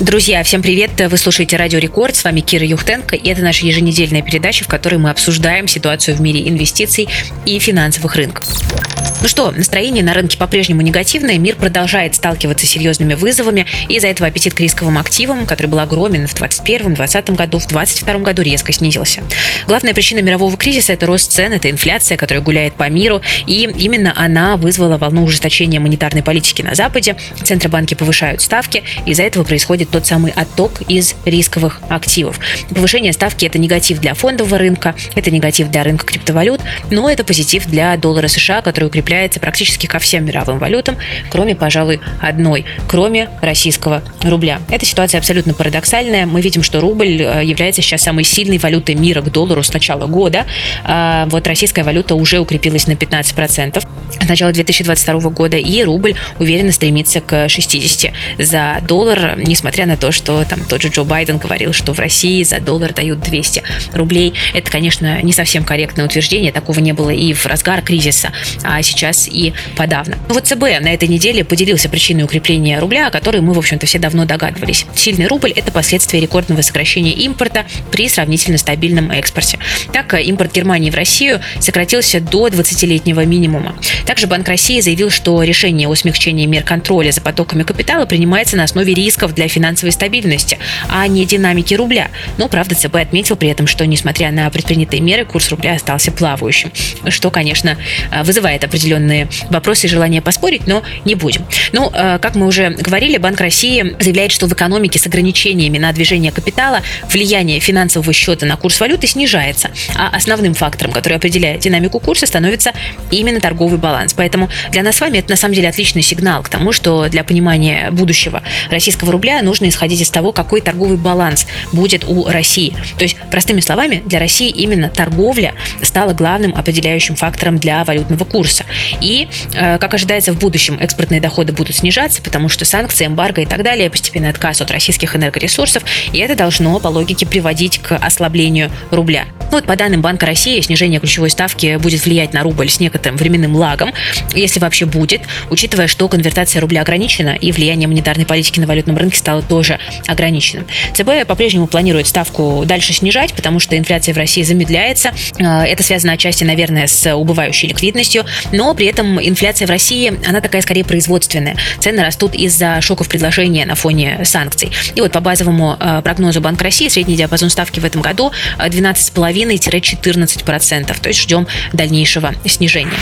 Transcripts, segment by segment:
Друзья, всем привет! Вы слушаете Радио Рекорд. С вами Кира Юхтенко. И это наша еженедельная передача, в которой мы обсуждаем ситуацию в мире инвестиций и финансовых рынков. Ну что, настроение на рынке по-прежнему негативное, мир продолжает сталкиваться с серьезными вызовами, и из-за этого аппетит к рисковым активам, который был огромен в 2021, 2020 году, в 2022 году резко снизился. Главная причина мирового кризиса – это рост цен, это инфляция, которая гуляет по миру, и именно она вызвала волну ужесточения монетарной политики на Западе. Центробанки повышают ставки, из-за этого происходит тот самый отток из рисковых активов. Повышение ставки – это негатив для фондового рынка, это негатив для рынка криптовалют, но это позитив для доллара США, который укрепляется практически ко всем мировым валютам, кроме, пожалуй, одной, кроме российского рубля. Эта ситуация абсолютно парадоксальная. Мы видим, что рубль э, является сейчас самой сильной валютой мира к доллару с начала года. А вот российская валюта уже укрепилась на 15% с начала 2022 года, и рубль уверенно стремится к 60 за доллар, несмотря на то, что там тот же Джо Байден говорил, что в России за доллар дают 200 рублей. Это, конечно, не совсем корректное утверждение, такого не было и в разгар кризиса, а сейчас и подавно. Но вот ЦБ на этой неделе поделился причиной укрепления рубля, о которой мы, в общем-то, все давно догадывались. Сильный рубль – это последствия рекордного сокращения импорта при сравнительно стабильном экспорте. Так, импорт Германии в Россию сократился до 20-летнего минимума. Также Банк России заявил, что решение о смягчении мер контроля за потоками капитала принимается на основе рисков для финансовой стабильности, а не динамики рубля. Но, правда, ЦБ отметил при этом, что, несмотря на предпринятые меры, курс рубля остался плавающим, что, конечно, вызывает определенные определенные вопросы и желание поспорить, но не будем. Ну, э, как мы уже говорили, Банк России заявляет, что в экономике с ограничениями на движение капитала влияние финансового счета на курс валюты снижается, а основным фактором, который определяет динамику курса, становится именно торговый баланс. Поэтому для нас с вами это на самом деле отличный сигнал к тому, что для понимания будущего российского рубля нужно исходить из того, какой торговый баланс будет у России. То есть, простыми словами, для России именно торговля стала главным определяющим фактором для валютного курса. И, э, как ожидается, в будущем экспортные доходы будут снижаться, потому что санкции, эмбарго и так далее, постепенный отказ от российских энергоресурсов, и это должно по логике приводить к ослаблению рубля. Вот по данным Банка России, снижение ключевой ставки будет влиять на рубль с некоторым временным лагом, если вообще будет, учитывая, что конвертация рубля ограничена и влияние монетарной политики на валютном рынке стало тоже ограниченным. ЦБ по-прежнему планирует ставку дальше снижать, потому что инфляция в России замедляется. Э, это связано отчасти, наверное, с убывающей ликвидностью, но при этом инфляция в России, она такая скорее производственная. Цены растут из-за шоков предложения на фоне санкций. И вот по базовому э, прогнозу Банка России средний диапазон ставки в этом году 12,5-14%. То есть ждем дальнейшего снижения.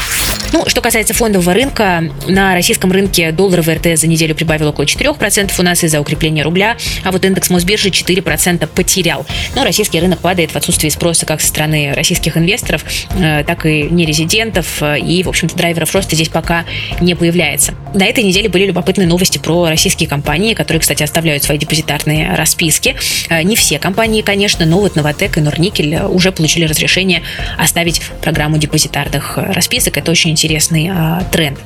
Ну, что касается фондового рынка, на российском рынке долларовый РТ за неделю прибавил около 4% у нас из-за укрепления рубля, а вот индекс Мосбиржи 4% потерял. Но российский рынок падает в отсутствии спроса как со стороны российских инвесторов, э, так и нерезидентов, и, в общем-то, драйверов роста здесь пока не появляется. На этой неделе были любопытные новости про российские компании, которые, кстати, оставляют свои депозитарные расписки. Э, не все компании, конечно, но вот Новотек и Норникель уже получили разрешение оставить программу депозитарных расписок. Это очень интересный а, тренд.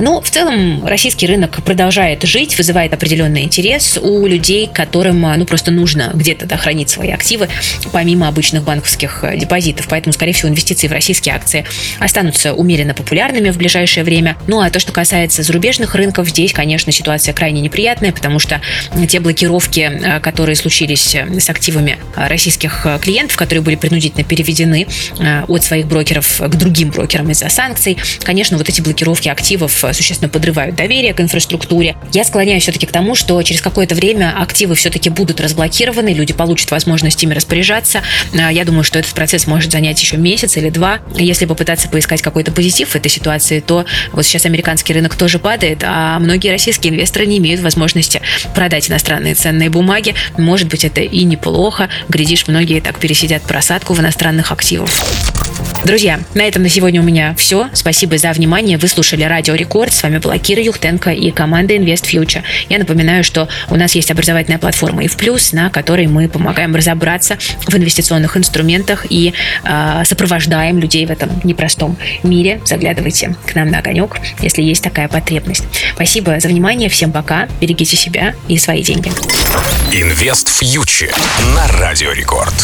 Но в целом российский рынок продолжает жить, вызывает определенный интерес у людей, которым ну, просто нужно где-то да, хранить свои активы, помимо обычных банковских депозитов. Поэтому, скорее всего, инвестиции в российские акции останутся умеренно популярными в ближайшее время. Ну а то, что касается зарубежных рынков, здесь, конечно, ситуация крайне неприятная, потому что те блокировки, э, которые случились э, с активами э, российских клиентов, которые были принудительно переведены от своих брокеров к другим брокерам из-за санкций, конечно, вот эти блокировки активов существенно подрывают доверие к инфраструктуре. Я склоняюсь все-таки к тому, что через какое-то время активы все-таки будут разблокированы, люди получат возможность ими распоряжаться. Я думаю, что этот процесс может занять еще месяц или два. Если попытаться поискать какой-то позитив в этой ситуации, то вот сейчас американский рынок тоже падает, а многие российские инвесторы не имеют возможности продать иностранные ценные бумаги. Может быть, это и неплохо. Глядишь, многие так пересидят просадку в иностранных активах. Друзья, на этом на сегодня у меня все. Спасибо за внимание. Вы слушали Радио Рекорд. С вами была Кира Юхтенко и команда Invest Future. Я напоминаю, что у нас есть образовательная платформа и в плюс, на которой мы помогаем разобраться в инвестиционных инструментах и э, сопровождаем людей в этом непростом мире. Заглядывайте к нам на огонек, если есть такая потребность. Спасибо за внимание. Всем пока. Берегите себя и свои деньги. Инвест Future на Радио Рекорд.